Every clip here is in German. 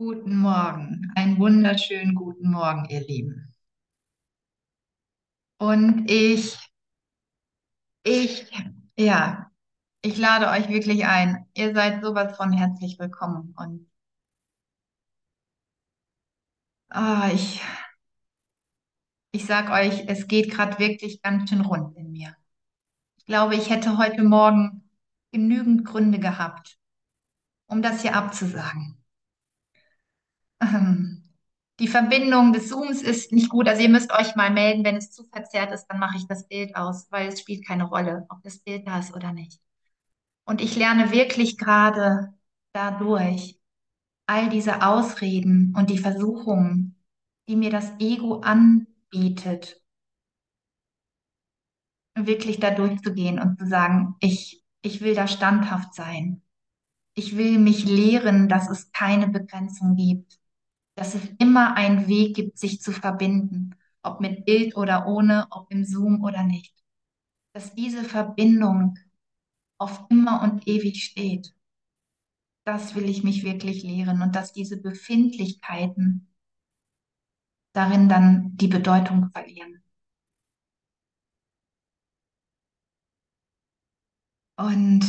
Guten Morgen, einen wunderschönen guten Morgen, ihr Lieben. Und ich, ich, ja, ich lade euch wirklich ein. Ihr seid sowas von herzlich willkommen. Und ah, ich, ich sag euch, es geht gerade wirklich ganz schön rund in mir. Ich glaube, ich hätte heute Morgen genügend Gründe gehabt, um das hier abzusagen. Ähm, die Verbindung des Zooms ist nicht gut. Also ihr müsst euch mal melden, wenn es zu verzerrt ist, dann mache ich das Bild aus, weil es spielt keine Rolle, ob das Bild da ist oder nicht. Und ich lerne wirklich gerade dadurch all diese Ausreden und die Versuchungen, die mir das Ego anbietet, wirklich da durchzugehen und zu sagen, ich, ich will da standhaft sein. Ich will mich lehren, dass es keine Begrenzung gibt, dass es immer einen Weg gibt, sich zu verbinden, ob mit Bild oder ohne, ob im Zoom oder nicht. Dass diese Verbindung auf immer und ewig steht. Das will ich mich wirklich lehren und dass diese Befindlichkeiten darin dann die Bedeutung verlieren. Und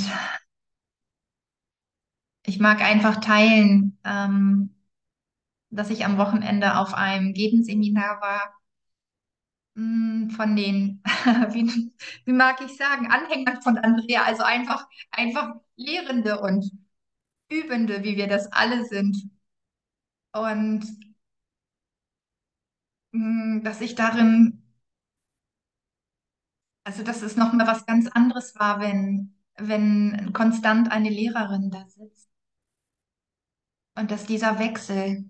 ich mag einfach teilen, ähm, dass ich am Wochenende auf einem Gebenseminar war mh, von den, wie, wie mag ich sagen, Anhängern von Andrea, also einfach, einfach Lehrende und Übende, wie wir das alle sind. Und mh, dass ich darin Also, dass es nochmal was ganz anderes war, wenn, wenn konstant eine Lehrerin da sitzt. Und dass dieser Wechsel,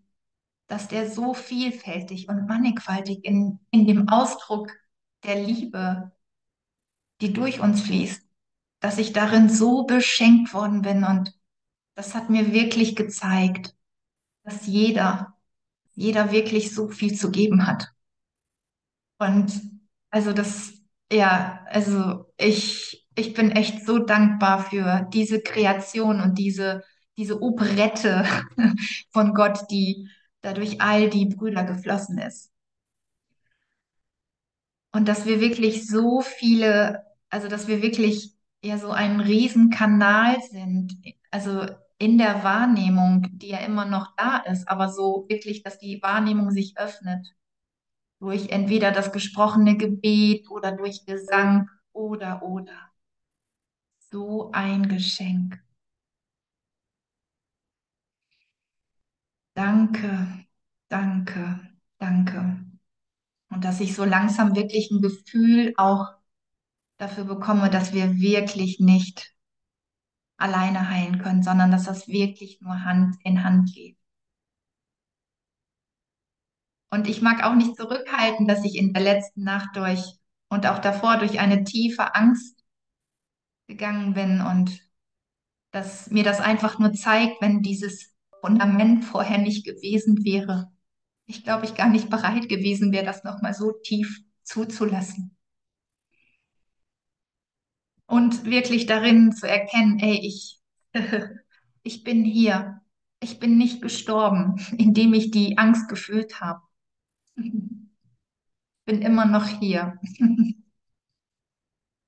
dass der so vielfältig und mannigfaltig in, in dem Ausdruck der Liebe, die durch uns fließt, dass ich darin so beschenkt worden bin. Und das hat mir wirklich gezeigt, dass jeder, jeder wirklich so viel zu geben hat. Und also das, ja, also ich, ich bin echt so dankbar für diese Kreation und diese, diese Operette von Gott, die dadurch all die Brüder geflossen ist. Und dass wir wirklich so viele, also dass wir wirklich ja so ein Riesenkanal sind, also in der Wahrnehmung, die ja immer noch da ist, aber so wirklich, dass die Wahrnehmung sich öffnet durch entweder das gesprochene Gebet oder durch Gesang oder oder. So ein Geschenk. Danke, danke, danke. Und dass ich so langsam wirklich ein Gefühl auch dafür bekomme, dass wir wirklich nicht alleine heilen können, sondern dass das wirklich nur Hand in Hand geht. Und ich mag auch nicht zurückhalten, dass ich in der letzten Nacht durch und auch davor durch eine tiefe Angst gegangen bin und dass mir das einfach nur zeigt, wenn dieses Fundament vorher nicht gewesen wäre. Ich glaube, ich gar nicht bereit gewesen wäre, das nochmal so tief zuzulassen. Und wirklich darin zu erkennen, ey, ich, ich bin hier. Ich bin nicht gestorben, indem ich die Angst gefühlt habe. Bin immer noch hier.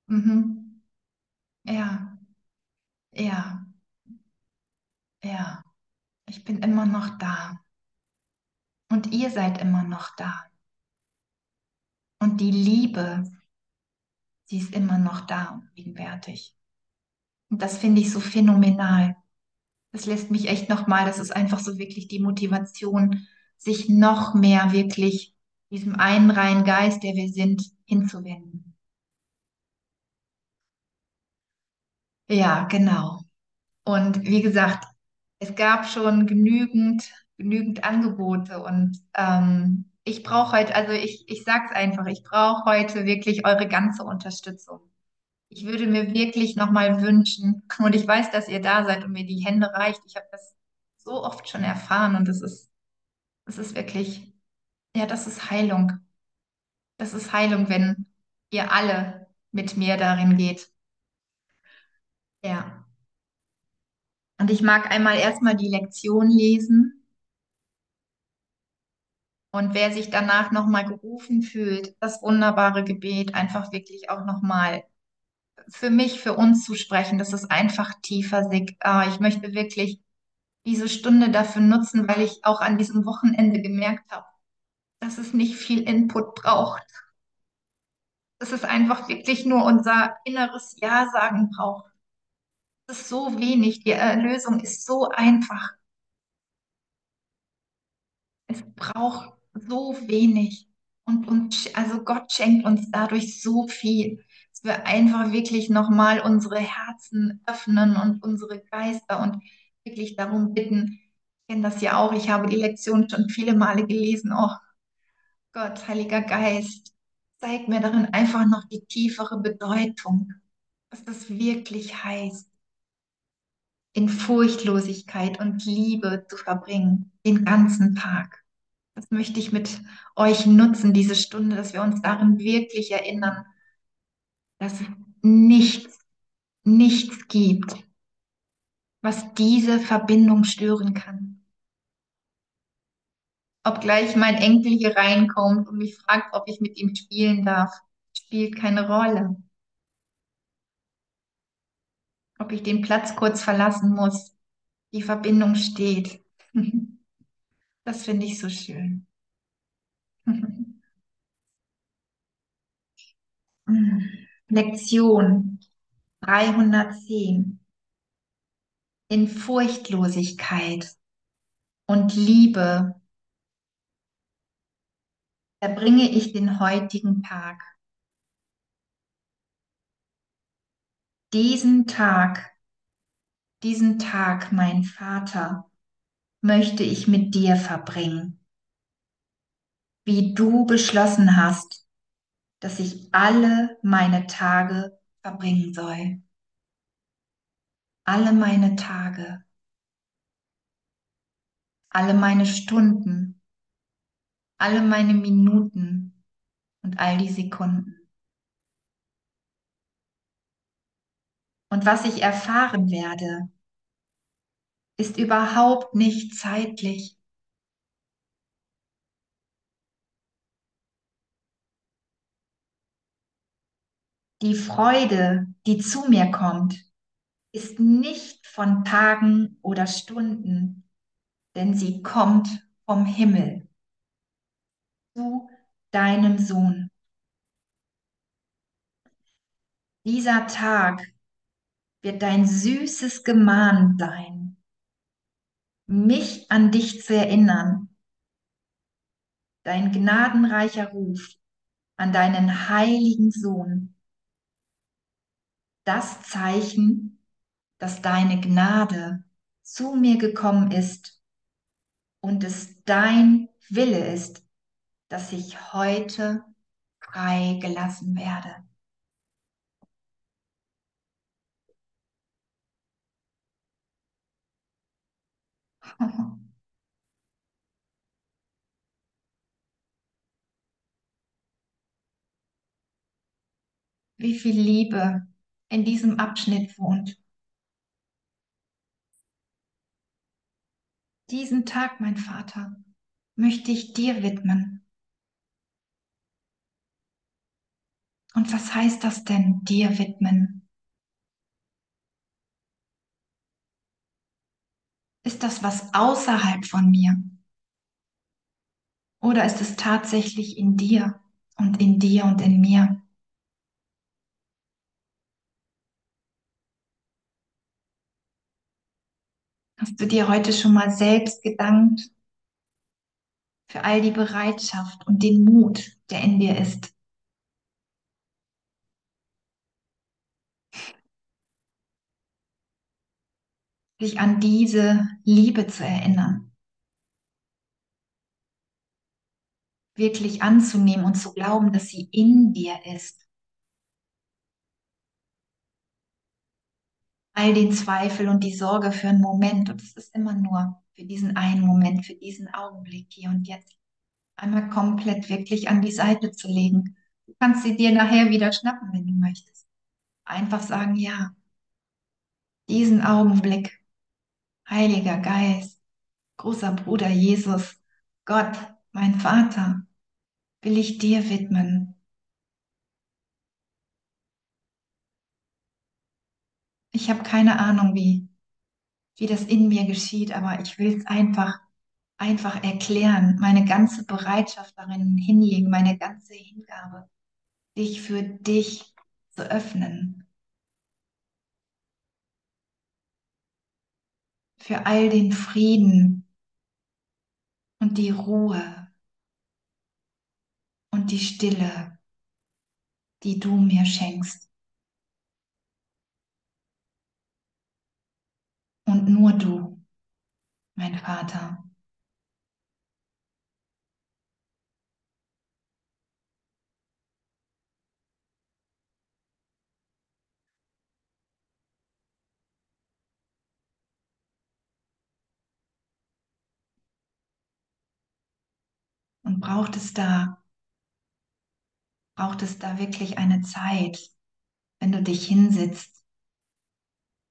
Mhm. Ja, ja, ja. Ich bin immer noch da. Und ihr seid immer noch da. Und die Liebe, sie ist immer noch da und gegenwärtig. Und das finde ich so phänomenal. Das lässt mich echt nochmal, das ist einfach so wirklich die Motivation, sich noch mehr wirklich diesem einen reinen Geist, der wir sind, hinzuwenden. Ja, genau. Und wie gesagt, es gab schon genügend, genügend Angebote und ähm, ich brauche heute, also ich, ich sage es einfach, ich brauche heute wirklich eure ganze Unterstützung. Ich würde mir wirklich nochmal wünschen, und ich weiß, dass ihr da seid und mir die Hände reicht. Ich habe das so oft schon erfahren und es ist, es ist wirklich, ja, das ist Heilung. Das ist Heilung, wenn ihr alle mit mir darin geht. Ja. Und ich mag einmal erstmal die Lektion lesen Und wer sich danach nochmal gerufen fühlt, das wunderbare Gebet einfach wirklich auch nochmal für mich, für uns zu sprechen, das ist einfach tiefer Sick. Ah, ich möchte wirklich diese Stunde dafür nutzen, weil ich auch an diesem Wochenende gemerkt habe, dass es nicht viel Input braucht. Dass es einfach wirklich nur unser inneres Ja-Sagen braucht. Ist so wenig. Die Erlösung ist so einfach. Es braucht so wenig. Und, und also Gott schenkt uns dadurch so viel, dass wir einfach wirklich nochmal unsere Herzen öffnen und unsere Geister und wirklich darum bitten. Ich kenne das ja auch, ich habe die Lektion schon viele Male gelesen. Oh Gott, Heiliger Geist, zeig mir darin einfach noch die tiefere Bedeutung, was das wirklich heißt, in Furchtlosigkeit und Liebe zu verbringen, den ganzen Tag. Das möchte ich mit euch nutzen, diese Stunde, dass wir uns darin wirklich erinnern, dass es nichts, nichts gibt, was diese Verbindung stören kann. Obgleich mein Enkel hier reinkommt und mich fragt, ob ich mit ihm spielen darf, spielt keine Rolle. Ob ich den Platz kurz verlassen muss, die Verbindung steht. Das finde ich so schön. Lektion 310. In Furchtlosigkeit und Liebe verbringe ich den heutigen Tag. Diesen Tag, diesen Tag, mein Vater, möchte ich mit dir verbringen. Wie du beschlossen hast, dass ich alle meine Tage verbringen soll. Alle meine Tage, alle meine Stunden, alle meine Minuten und all die Sekunden. Und was ich erfahren werde, ist überhaupt nicht zeitlich. Die Freude, die zu mir kommt, ist nicht von Tagen oder Stunden, denn sie kommt vom Himmel zu deinem Sohn. Dieser Tag wird dein süßes Gemahn sein, mich an dich zu erinnern, dein gnadenreicher Ruf an deinen heiligen Sohn, das Zeichen, dass deine Gnade zu mir gekommen ist und es dein Wille ist, dass ich heute frei gelassen werde. Wie viel Liebe in diesem Abschnitt wohnt. Diesen Tag, mein Vater, möchte ich dir widmen. Und was heißt das denn, dir widmen? Ist das was außerhalb von mir? Oder ist es tatsächlich in dir und in dir und in mir? Hast du dir heute schon mal selbst gedankt für all die Bereitschaft und den Mut, der in dir ist? Sich an diese Liebe zu erinnern. Wirklich anzunehmen und zu glauben, dass sie in dir ist. All den Zweifel und die Sorge für einen Moment, und es ist immer nur für diesen einen Moment, für diesen Augenblick hier und jetzt, einmal komplett wirklich an die Seite zu legen. Du kannst sie dir nachher wieder schnappen, wenn du möchtest. Einfach sagen, ja, diesen Augenblick, Heiliger Geist, großer Bruder Jesus, Gott, mein Vater, will ich dir widmen. Ich habe keine Ahnung, wie, wie das in mir geschieht, aber ich will es einfach, einfach erklären, meine ganze Bereitschaft darin hinlegen, meine ganze Hingabe, dich für dich zu öffnen, für all den Frieden und die Ruhe und die Stille, die du mir schenkst. Und nur du, mein Vater. Und braucht es da, braucht es da wirklich eine Zeit, wenn du dich hinsitzt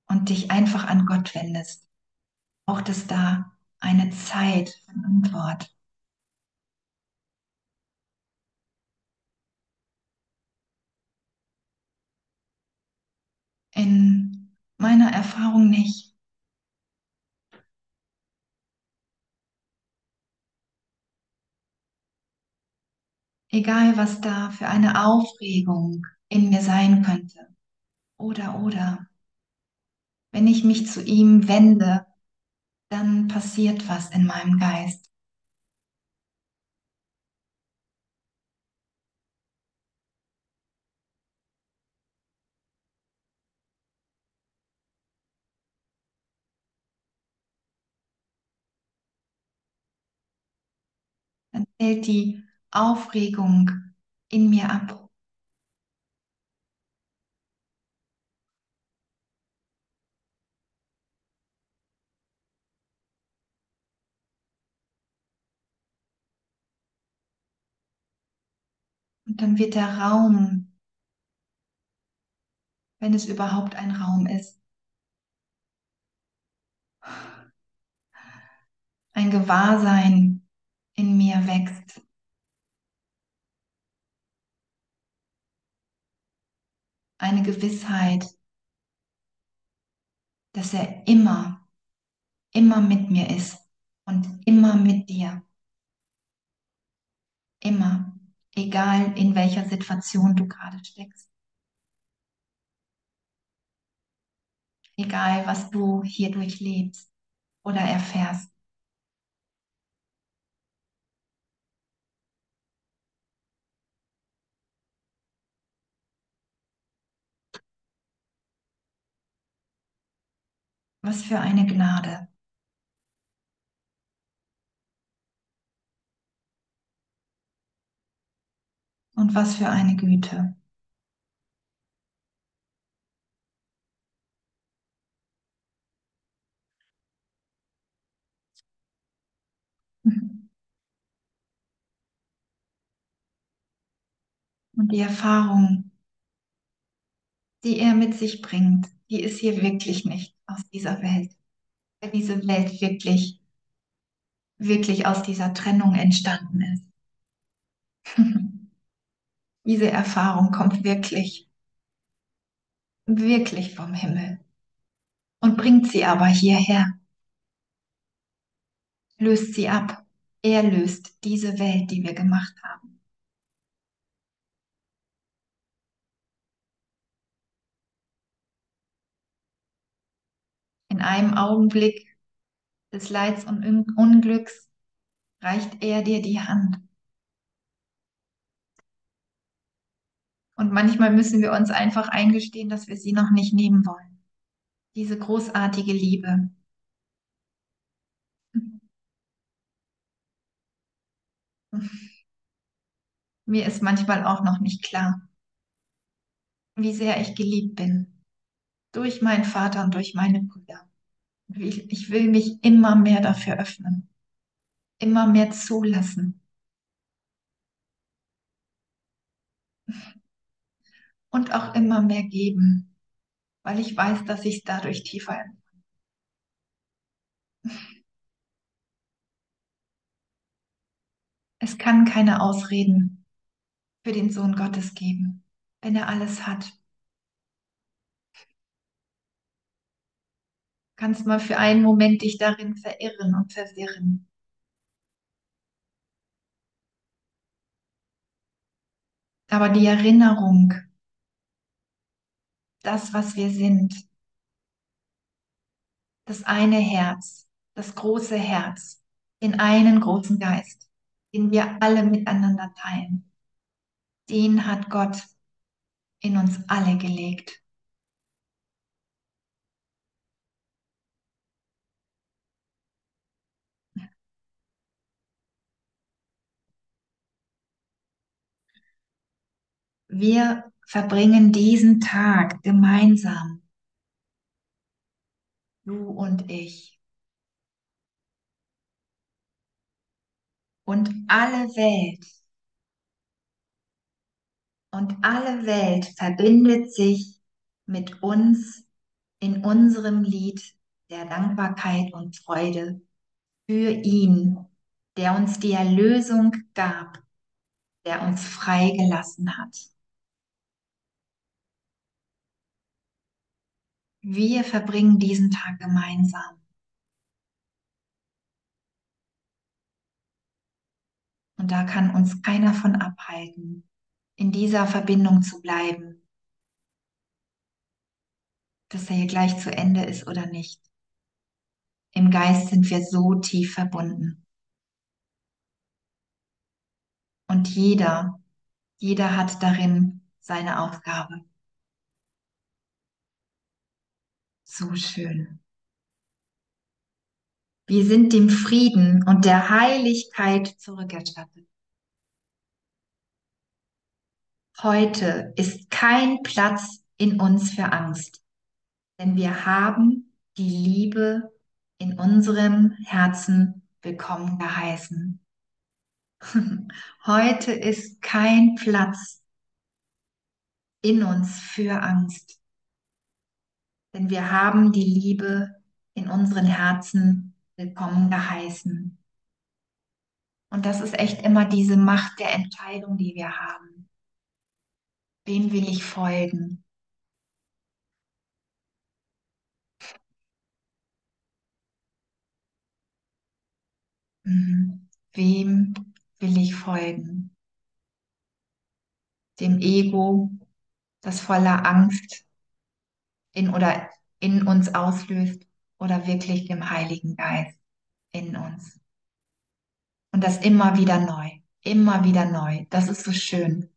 und dich einfach an Gott wendest? Braucht es da eine Zeit von Antwort? In meiner Erfahrung nicht. Egal, was da für eine Aufregung in mir sein könnte. Oder, oder. Wenn ich mich zu ihm wende, dann passiert was in meinem Geist. Dann fällt die Aufregung in mir ab. Und dann wird der Raum, wenn es überhaupt ein Raum ist, ein Gewahrsein in mir wächst. Eine Gewissheit, dass er immer, immer mit mir ist und immer mit dir. Immer, egal in welcher Situation du gerade steckst. Egal, was du hier durchlebst oder erfährst. Was für eine Gnade. Und was für eine Güte. Und die Erfahrung, die er mit sich bringt, die ist hier wirklich nicht aus dieser Welt. Weil diese Welt wirklich, wirklich aus dieser Trennung entstanden ist. Diese Erfahrung kommt wirklich, wirklich vom Himmel und bringt sie aber hierher, löst sie ab. Er löst diese Welt, die wir gemacht haben. In einem Augenblick des Leids und Unglücks reicht er dir die Hand. Und manchmal müssen wir uns einfach eingestehen, dass wir sie noch nicht nehmen wollen. Diese großartige Liebe. Mir ist manchmal auch noch nicht klar, wie sehr ich geliebt bin. Durch meinen Vater und durch meine Brüder. Ich will mich immer mehr dafür öffnen. Immer mehr zulassen. Und auch immer mehr geben, weil ich weiß, dass ich es dadurch tiefer empfange. Es kann keine Ausreden für den Sohn Gottes geben, wenn er alles hat. Kannst mal für einen Moment dich darin verirren und verwirren. Aber die Erinnerung, das, was wir sind, das eine Herz, das große Herz, in einen großen Geist, den wir alle miteinander teilen, den hat Gott in uns alle gelegt. Wir verbringen diesen Tag gemeinsam, du und ich. Und alle Welt und alle Welt verbindet sich mit uns in unserem Lied der Dankbarkeit und Freude für ihn, der uns die Erlösung gab, der uns freigelassen hat. Wir verbringen diesen Tag gemeinsam. Und da kann uns keiner von abhalten, in dieser Verbindung zu bleiben, dass er hier gleich zu Ende ist oder nicht. Im Geist sind wir so tief verbunden. Und jeder, jeder hat darin seine Aufgabe. So schön. Wir sind dem Frieden und der Heiligkeit zurückerstattet. Heute ist kein Platz in uns für Angst, denn wir haben die Liebe in unserem Herzen willkommen geheißen. Heute ist kein Platz in uns für Angst, denn wir haben die Liebe in unseren Herzen willkommen geheißen. Und das ist echt immer diese Macht der Entscheidung, die wir haben. Wem will ich folgen? Mhm. Wem will ich folgen? Dem Ego, das voller Angst in oder in uns auslöst, oder wirklich dem Heiligen Geist in uns? Und das immer wieder neu, immer wieder neu. Das ist so schön.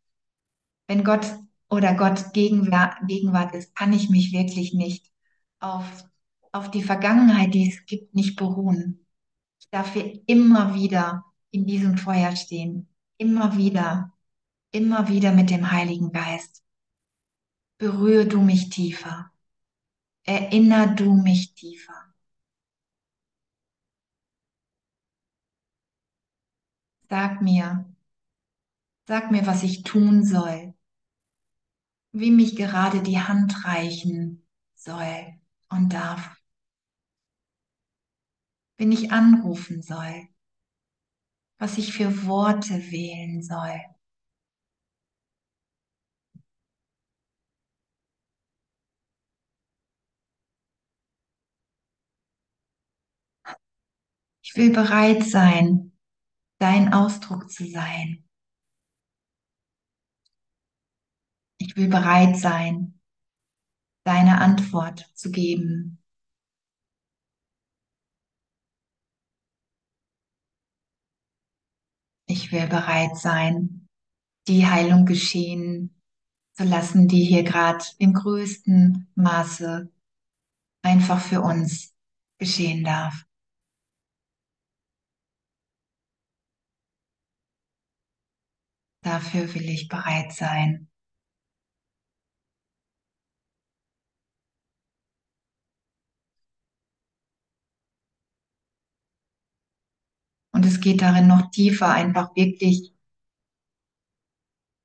Wenn Gott oder Gott Gegenwart ist, kann ich mich wirklich nicht auf, auf die Vergangenheit, die es gibt, nicht beruhen. Ich darf hier immer wieder in diesem Feuer stehen. Immer wieder, immer wieder mit dem Heiligen Geist. Berühre du mich tiefer. Erinner du mich tiefer. Sag mir, sag mir, was ich tun soll, wie mich gerade die Hand reichen soll und darf, wen ich anrufen soll, was ich für Worte wählen soll. Ich will bereit sein, dein Ausdruck zu sein. Ich will bereit sein, deine Antwort zu geben. Ich will bereit sein, die Heilung geschehen zu lassen, die hier gerade im größten Maße einfach für uns geschehen darf. Dafür will ich bereit sein. Und es geht darin noch tiefer, einfach wirklich,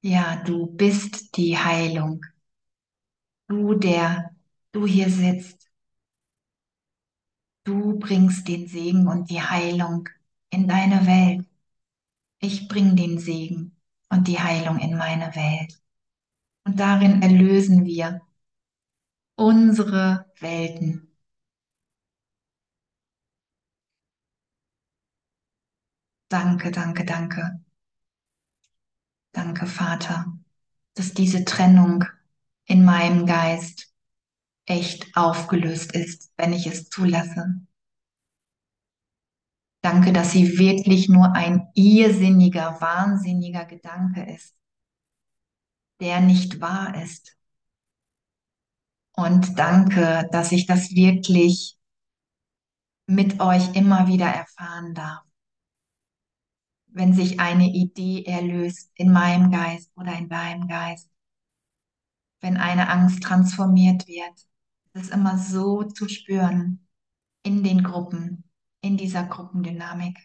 ja, du bist die Heilung. Du, der du hier sitzt. Du bringst den Segen und die Heilung in deine Welt, Ich bringe den Segen und die Heilung in meine Welt. Und darin erlösen wir unsere Welten. Danke, danke, danke. Danke, Vater, dass diese Trennung in meinem Geist echt aufgelöst ist, wenn ich es zulasse. Danke, dass sie wirklich nur ein irrsinniger, wahnsinniger Gedanke ist, der nicht wahr ist. Und danke, dass ich das wirklich mit euch immer wieder erfahren darf. Wenn sich eine Idee erlöst in meinem Geist oder in deinem Geist, wenn eine Angst transformiert wird, ist es immer so zu spüren in den Gruppen, in dieser Gruppendynamik.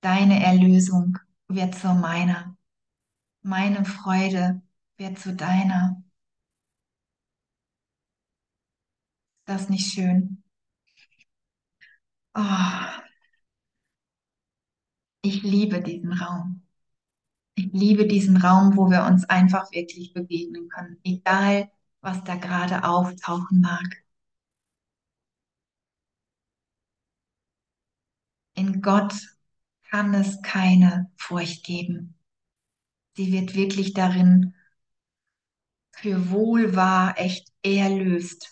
Deine Erlösung wird zu meiner. Meine Freude wird zu deiner. Das ist nicht schön. Oh, ich liebe diesen Raum. Ich liebe diesen Raum, wo wir uns einfach wirklich begegnen können, egal was da gerade auftauchen mag. In Gott kann es keine Furcht geben. Sie wird wirklich darin für wohl wahr echt erlöst,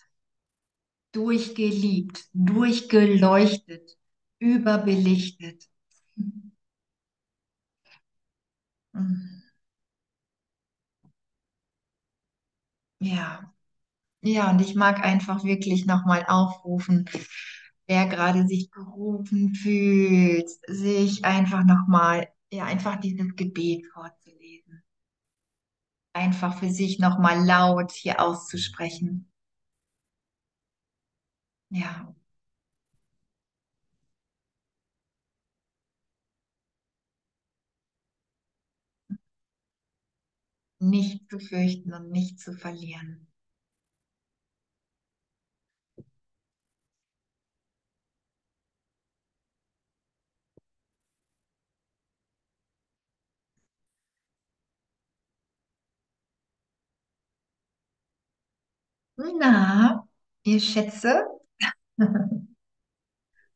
durchgeliebt, durchgeleuchtet, überbelichtet. Ja, ja, und ich mag einfach wirklich nochmal aufrufen, wer gerade sich gerufen fühlt, sich einfach nochmal, ja, einfach dieses Gebet vorzulesen. Einfach für sich nochmal laut hier auszusprechen. Ja. Nicht zu fürchten und nicht zu verlieren. Na, ihr Schätze,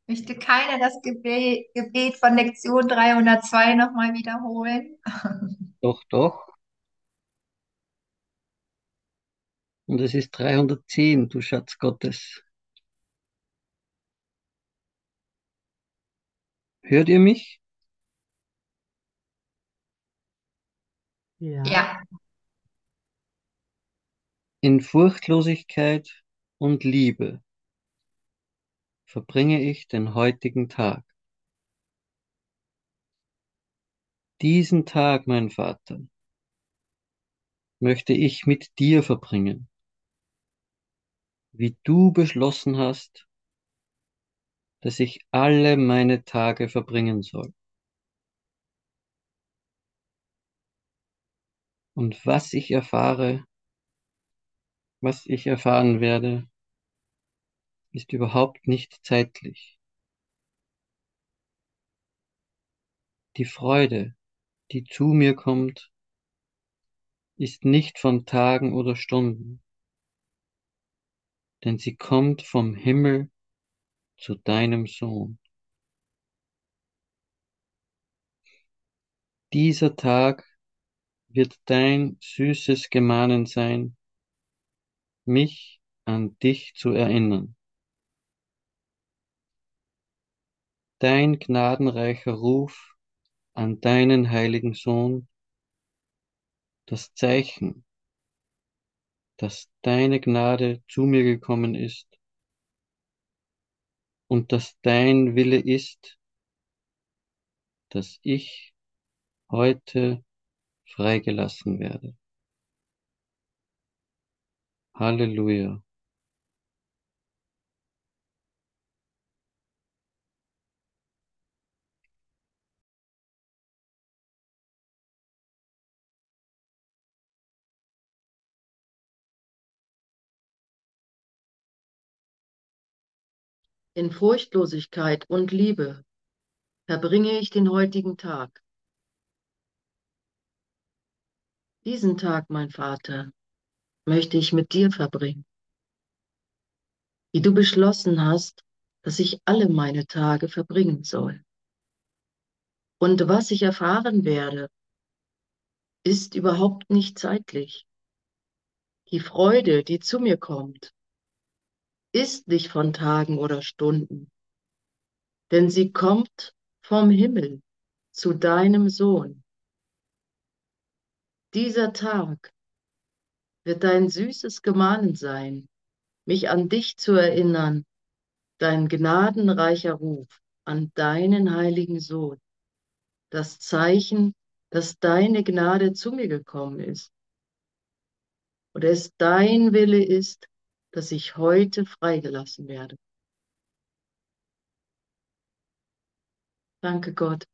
möchte keiner das Gebet, Gebet von Lektion 302 nochmal wiederholen? Doch, doch. Und es ist 310, du Schatz Gottes. Hört ihr mich? Ja. Ja, In Furchtlosigkeit und Liebe verbringe ich den heutigen Tag. Diesen Tag, mein Vater, möchte ich mit dir verbringen, wie du beschlossen hast, dass ich alle meine Tage verbringen soll. Und was ich erfahre, was ich erfahren werde, ist überhaupt nicht zeitlich. Die Freude, die zu mir kommt, ist nicht von Tagen oder Stunden, denn sie kommt vom Himmel zu deinem Sohn. Dieser Tag wird dein süßes Gemahnen sein, mich an dich zu erinnern. Dein gnadenreicher Ruf an deinen heiligen Sohn, das Zeichen, dass deine Gnade zu mir gekommen ist und dass dein Wille ist, dass ich heute freigelassen werde. Halleluja. In Furchtlosigkeit und Liebe verbringe ich den heutigen Tag. Diesen Tag, mein Vater, möchte ich mit dir verbringen. Wie du beschlossen hast, dass ich alle meine Tage verbringen soll. Und was ich erfahren werde, ist überhaupt nicht zeitlich. Die Freude, die zu mir kommt, ist nicht von Tagen oder Stunden, denn sie kommt vom Himmel zu deinem Sohn. Dieser Tag wird dein süßes Gemahnen sein, mich an dich zu erinnern, dein gnadenreicher Ruf an deinen heiligen Sohn, das Zeichen, dass deine Gnade zu mir gekommen ist und es dein Wille ist, dass ich heute freigelassen werde. Danke Gott.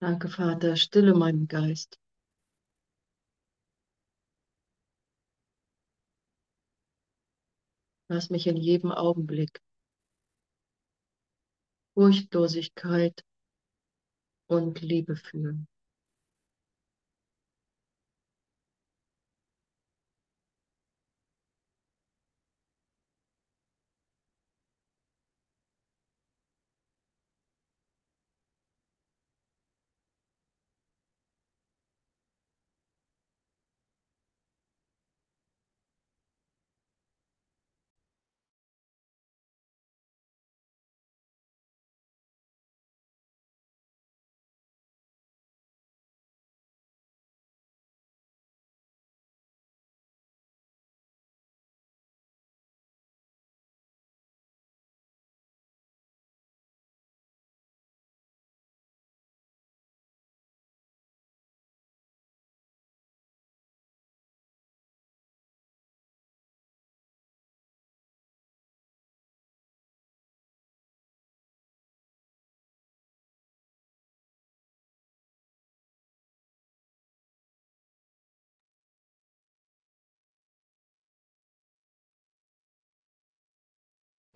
Danke, Vater, stille meinen Geist. Lass mich in jedem Augenblick Furchtlosigkeit und Liebe fühlen.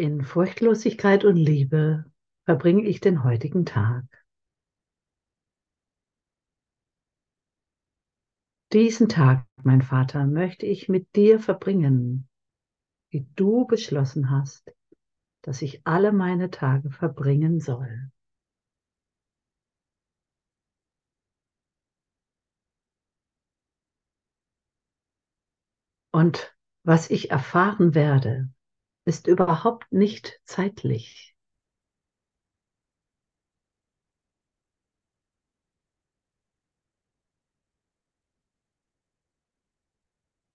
In Furchtlosigkeit und Liebe verbringe ich den heutigen Tag. Diesen Tag, mein Vater, möchte ich mit dir verbringen, wie du beschlossen hast, dass ich alle meine Tage verbringen soll. Und was ich erfahren werde, ist überhaupt nicht zeitlich.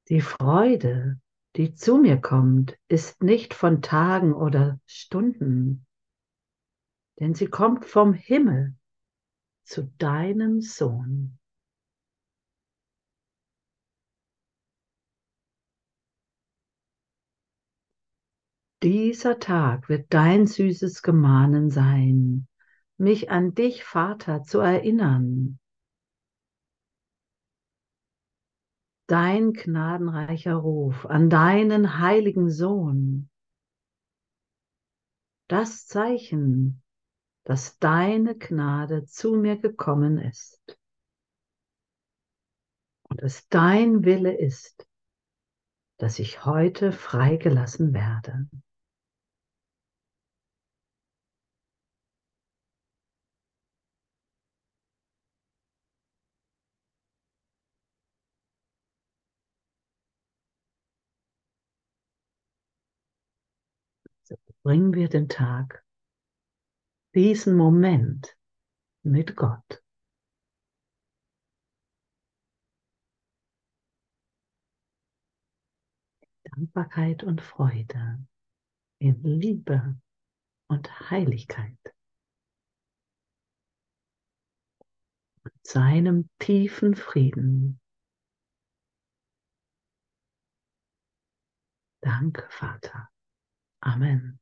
Die Freude, die zu mir kommt, ist nicht von Tagen oder Stunden, denn sie kommt vom Himmel zu deinem Sohn. Dieser Tag wird dein süßes Gemahnen sein, mich an dich, Vater, zu erinnern. Dein gnadenreicher Ruf an deinen heiligen Sohn. Das Zeichen, dass deine Gnade zu mir gekommen ist. Und es dein Wille ist, dass ich heute freigelassen werde. Bringen wir den Tag, diesen Moment mit Gott. Dankbarkeit und Freude, in Liebe und Heiligkeit. Seinem tiefen Frieden. Danke, Vater. Amen.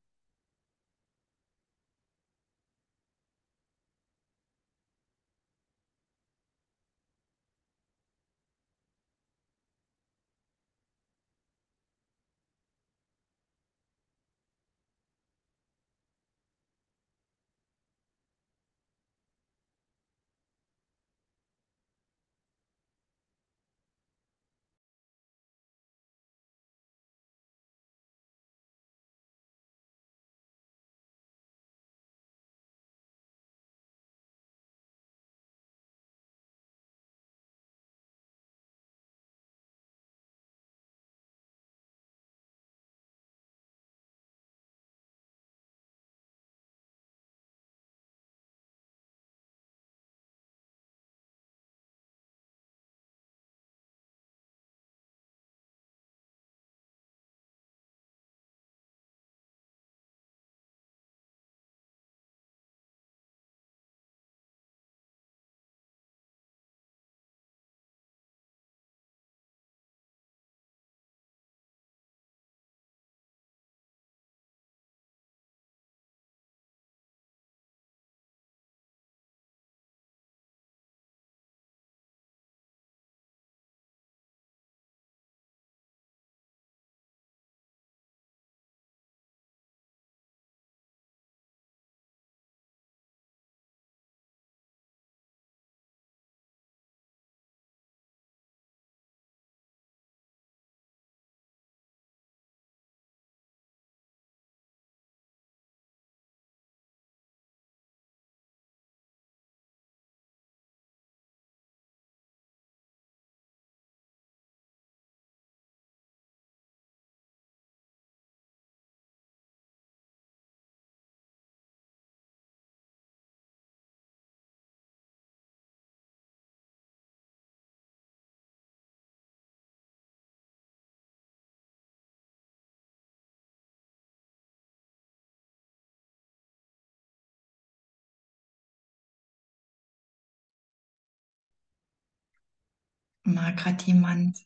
Mag gerade jemand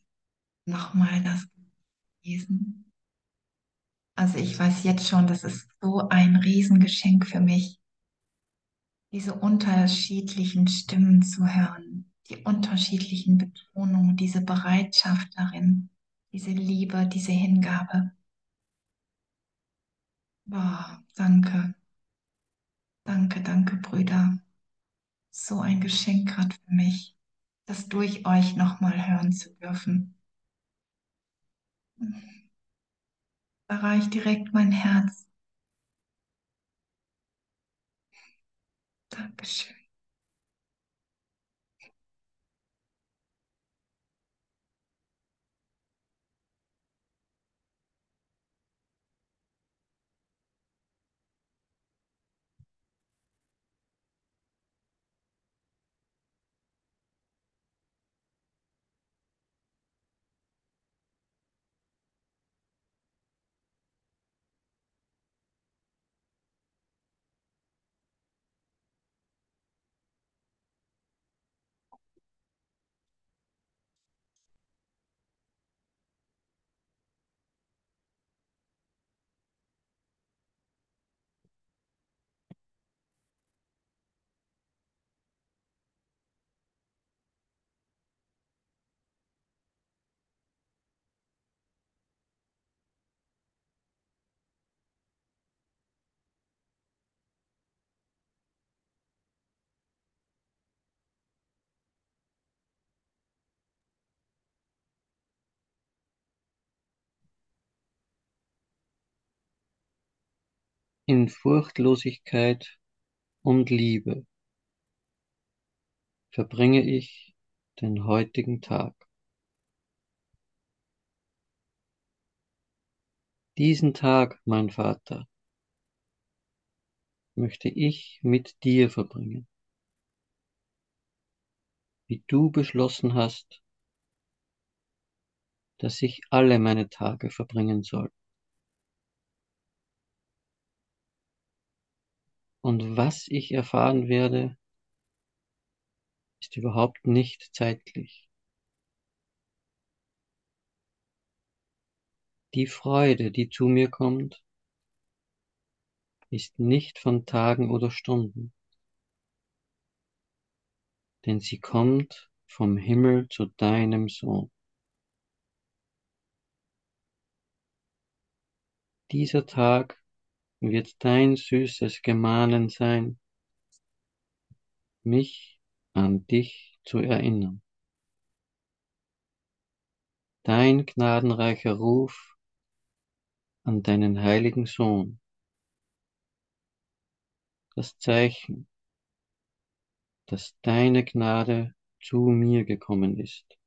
nochmal das lesen? Also ich weiß jetzt schon, das ist so ein Riesengeschenk für mich, diese unterschiedlichen Stimmen zu hören, die unterschiedlichen Betonungen, diese Bereitschaft darin, diese Liebe, diese Hingabe. Boah, danke. Danke, danke, Brüder. So ein Geschenk gerade für mich, das durch euch nochmal hören zu dürfen. Da reicht direkt mein Herz. Dankeschön. In Furchtlosigkeit und Liebe verbringe ich den heutigen Tag. Diesen Tag, mein Vater, möchte ich mit dir verbringen, wie du beschlossen hast, dass ich alle meine Tage verbringen soll. Und was ich erfahren werde, ist überhaupt nicht zeitlich. Die Freude, die zu mir kommt, ist nicht von Tagen oder Stunden, denn sie kommt vom Himmel zu deinem Sohn. Dieser Tag wird dein süßes Gemahnen sein, mich an dich zu erinnern. Dein gnadenreicher Ruf an deinen heiligen Sohn, das Zeichen, dass deine Gnade zu mir gekommen ist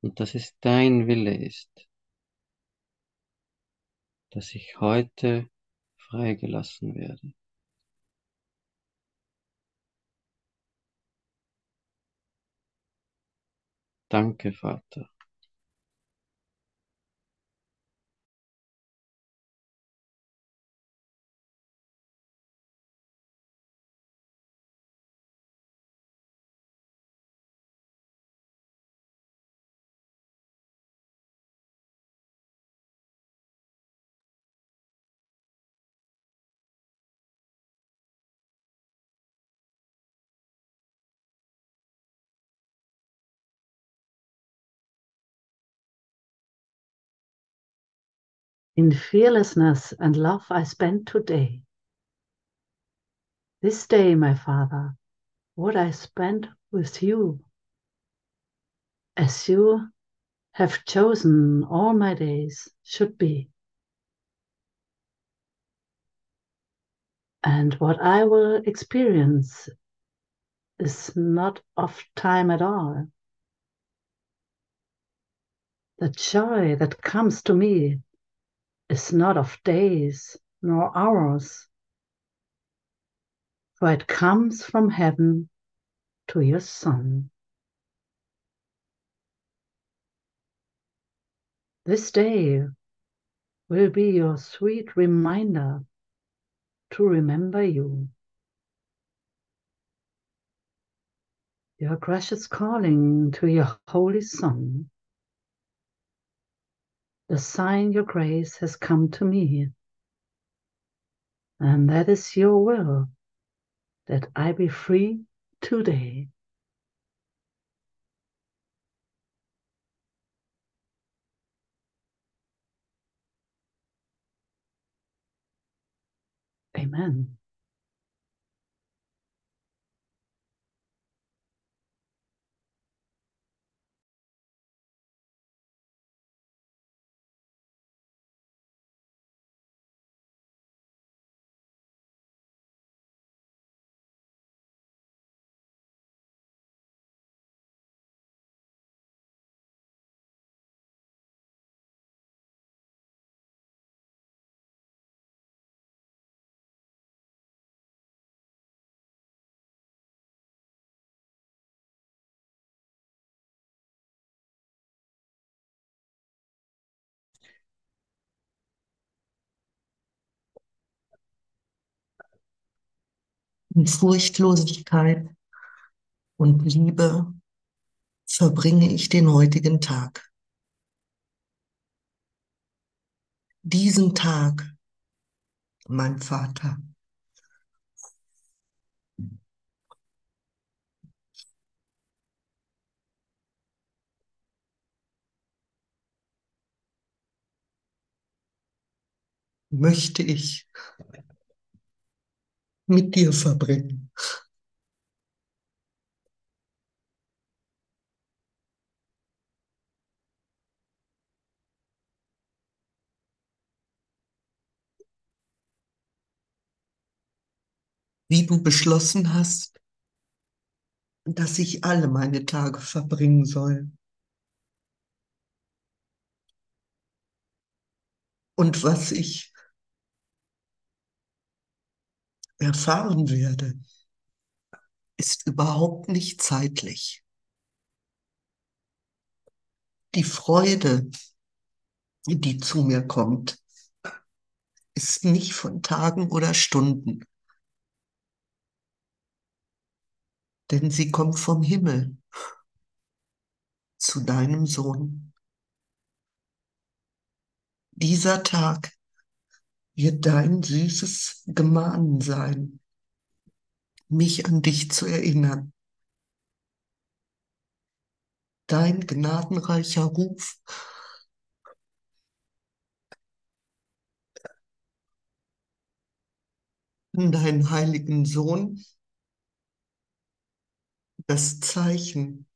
und dass es dein Wille ist, dass ich heute freigelassen werde. Danke, Vater. In fearlessness and love I spend today. This day, my Father, what I spent with you, as you have chosen all my days should be. And what I will experience is not of time at all. The joy that comes to me is not of days nor hours, for it comes from heaven to your Son. This day will be your sweet reminder to remember you. your gracious calling to your holy Son, the sign your grace has come to me. And that is your will, that I be free today. Amen. In Furchtlosigkeit und Liebe verbringe ich den heutigen Tag. Diesen Tag, mein Vater, möchte ich mit dir verbringen. Wie du beschlossen hast, dass ich alle meine Tage verbringen soll. Und was ich erfahren werde, ist überhaupt nicht zeitlich. Die Freude, die zu mir kommt, ist nicht von Tagen oder Stunden, denn sie kommt vom Himmel zu deinem Sohn. Dieser Tag wird dein süßes Gemahnen sein, mich an dich zu erinnern. Dein gnadenreicher Ruf an deinen heiligen Sohn, das Zeichen,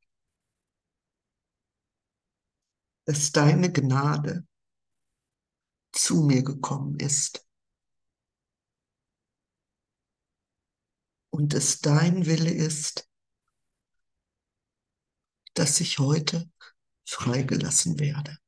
dass deine Gnade zu mir gekommen ist. Und es dein Wille ist, dass ich heute freigelassen werde.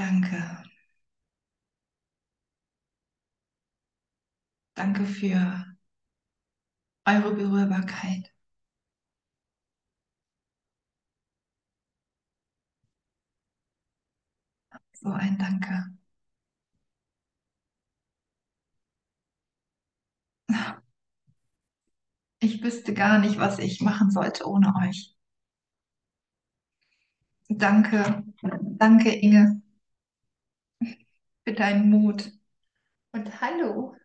Danke. Danke für eure Berührbarkeit. So ein Danke. Ich wüsste gar nicht, was ich machen sollte ohne euch. Danke, danke Inge. Für deinen Mut. Und hallo,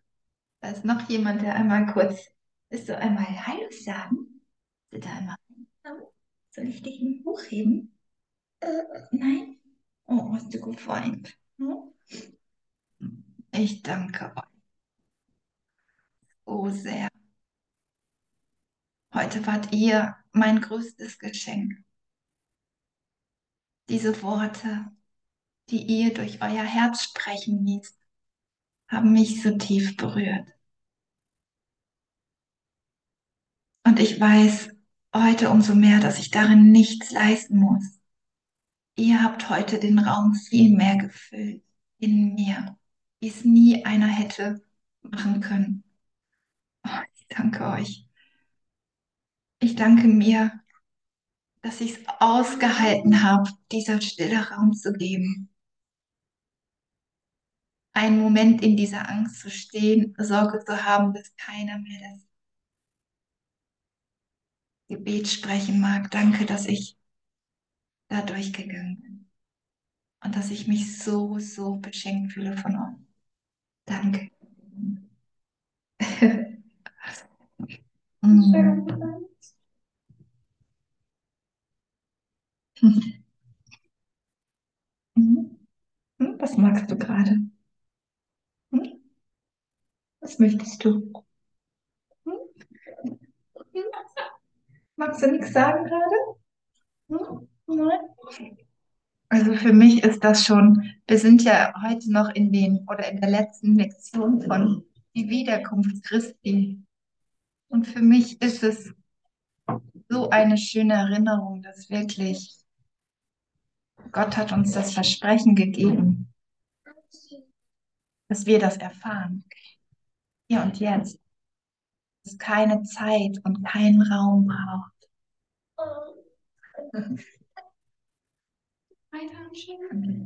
da ist noch jemand, der einmal kurz, willst du einmal Hallo sagen? Willst einmal? Soll ich dich hochheben? Äh, nein? Oh, hast du geweint? Hm? Ich danke euch so sehr. Heute wart ihr mein größtes Geschenk. Diese Worte, die ihr durch euer Herz sprechen ließt, haben mich so tief berührt. Und ich weiß heute umso mehr, dass ich darin nichts leisten muss. Ihr habt heute den Raum viel mehr gefüllt in mir, wie es nie einer hätte machen können. Oh, ich danke euch. Ich danke mir, dass ich es ausgehalten habe, dieser Stille Raum zu geben. Einen Moment in dieser Angst zu stehen, Sorge zu haben, dass keiner mehr das Gebet sprechen mag. Danke, dass ich da durchgegangen bin. Und dass ich mich so, so beschenkt fühle von euch. Danke. mm. Mhm. Hm, Was magst du gerade? Was möchtest du? Hm? Hm? Magst du nichts sagen gerade? Hm? Nein? Also für mich ist das schon, wir sind ja heute noch in den oder in der letzten Lektion von die Wiederkunft Christi. Und für mich ist es so eine schöne Erinnerung, dass wirklich Gott hat uns das Versprechen gegeben, dass wir das erfahren. Hier und jetzt. Dass es keine Zeit und keinen Raum braucht.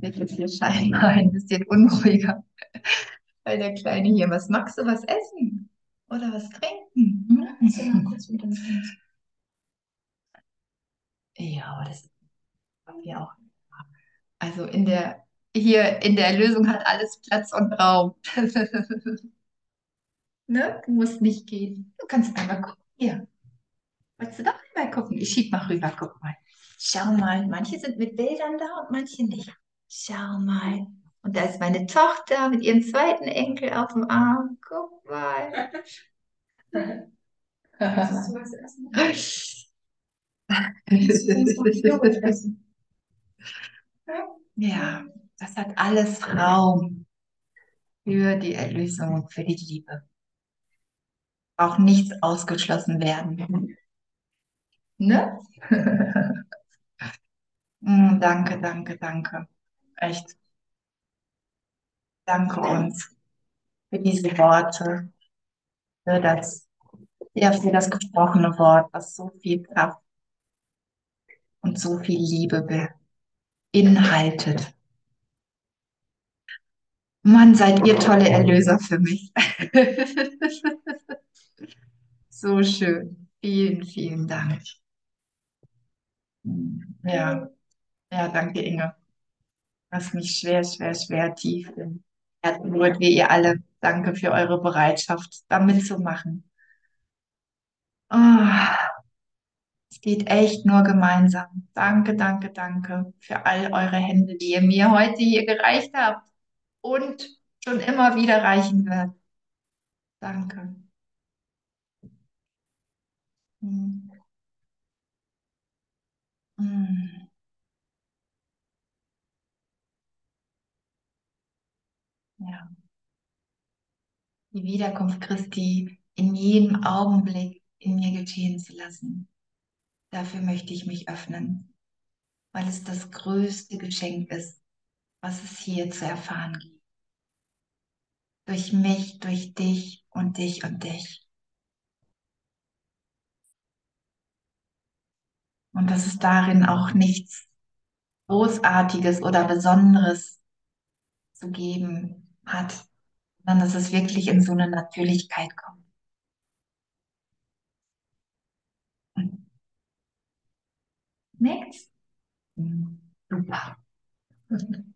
Ich jetzt hier scheinbar ein bisschen unruhiger, weil der Kleine hier, was magst du, was essen? Oder was trinken? Hm? Ja, aber das haben wir auch. Also in der, hier in der Erlösung hat alles Platz und Raum. Ne? Du musst nicht gehen. Du kannst einmal gucken. Hier. Wolltest du doch einmal gucken? Ich schieb mal rüber, guck mal. Schau mal, manche sind mit Bildern da und manche nicht. Schau mal. Und da ist meine Tochter mit ihrem zweiten Enkel auf dem Arm. Guck mal. Möchtest du was essen? Ja, das hat alles Raum für die Erlösung, für die Liebe. Auch nichts ausgeschlossen werden. Ne? Mm, Danke, danke, danke. Echt. Danke uns für diese Worte, für das, ja, für das gesprochene Wort, was so viel Kraft und so viel Liebe beinhaltet. Mann, seid ihr tolle Erlöser für mich. So schön. Vielen, vielen Dank. Ja, ja, danke, Inge. Was mich schwer, schwer, schwer tief im Herzen berührt, wie ihr alle. Danke für eure Bereitschaft, da mitzumachen. Ah, es geht echt nur gemeinsam. Danke, danke, danke für all eure Hände, die ihr mir heute hier gereicht habt und schon immer wieder reichen wird. Danke. Hm. Hm. Ja. Die Wiederkunft Christi in jedem Augenblick in mir geschehen zu lassen. Dafür möchte ich mich öffnen, weil es das größte Geschenk ist, was es hier zu erfahren gibt. Durch mich, durch dich und dich und dich. Und dass es darin auch nichts Großartiges oder Besonderes zu geben hat, sondern dass es wirklich in so eine Natürlichkeit kommt. Next. Super.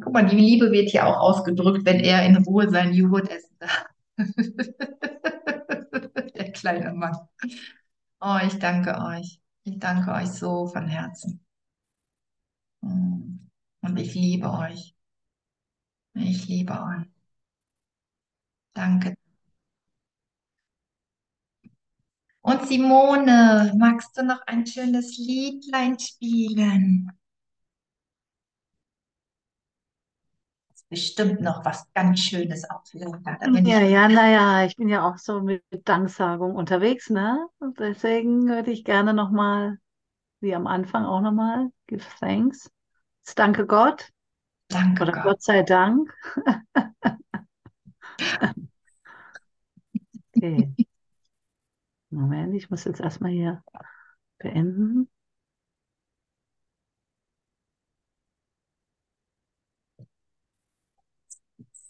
Guck mal, die Liebe wird hier auch ausgedrückt, wenn er in Ruhe seinen Joghurt essen darf. Der kleine Mann. Oh, ich danke euch. Ich danke euch so von Herzen. Mm. Und ich liebe euch. Ich liebe euch. Danke. Und Simone, magst du noch ein schönes Liedlein spielen? Bestimmt noch was ganz Schönes. Da bin Ja, ich ja, naja, ich bin ja auch so mit Danksagung unterwegs, ne? Und deswegen würde ich gerne nochmal, wie am Anfang auch nochmal, give thanks. Danke Gott Danke oder Gott. Gott sei Dank. Okay. Moment, ich muss jetzt erstmal hier beenden.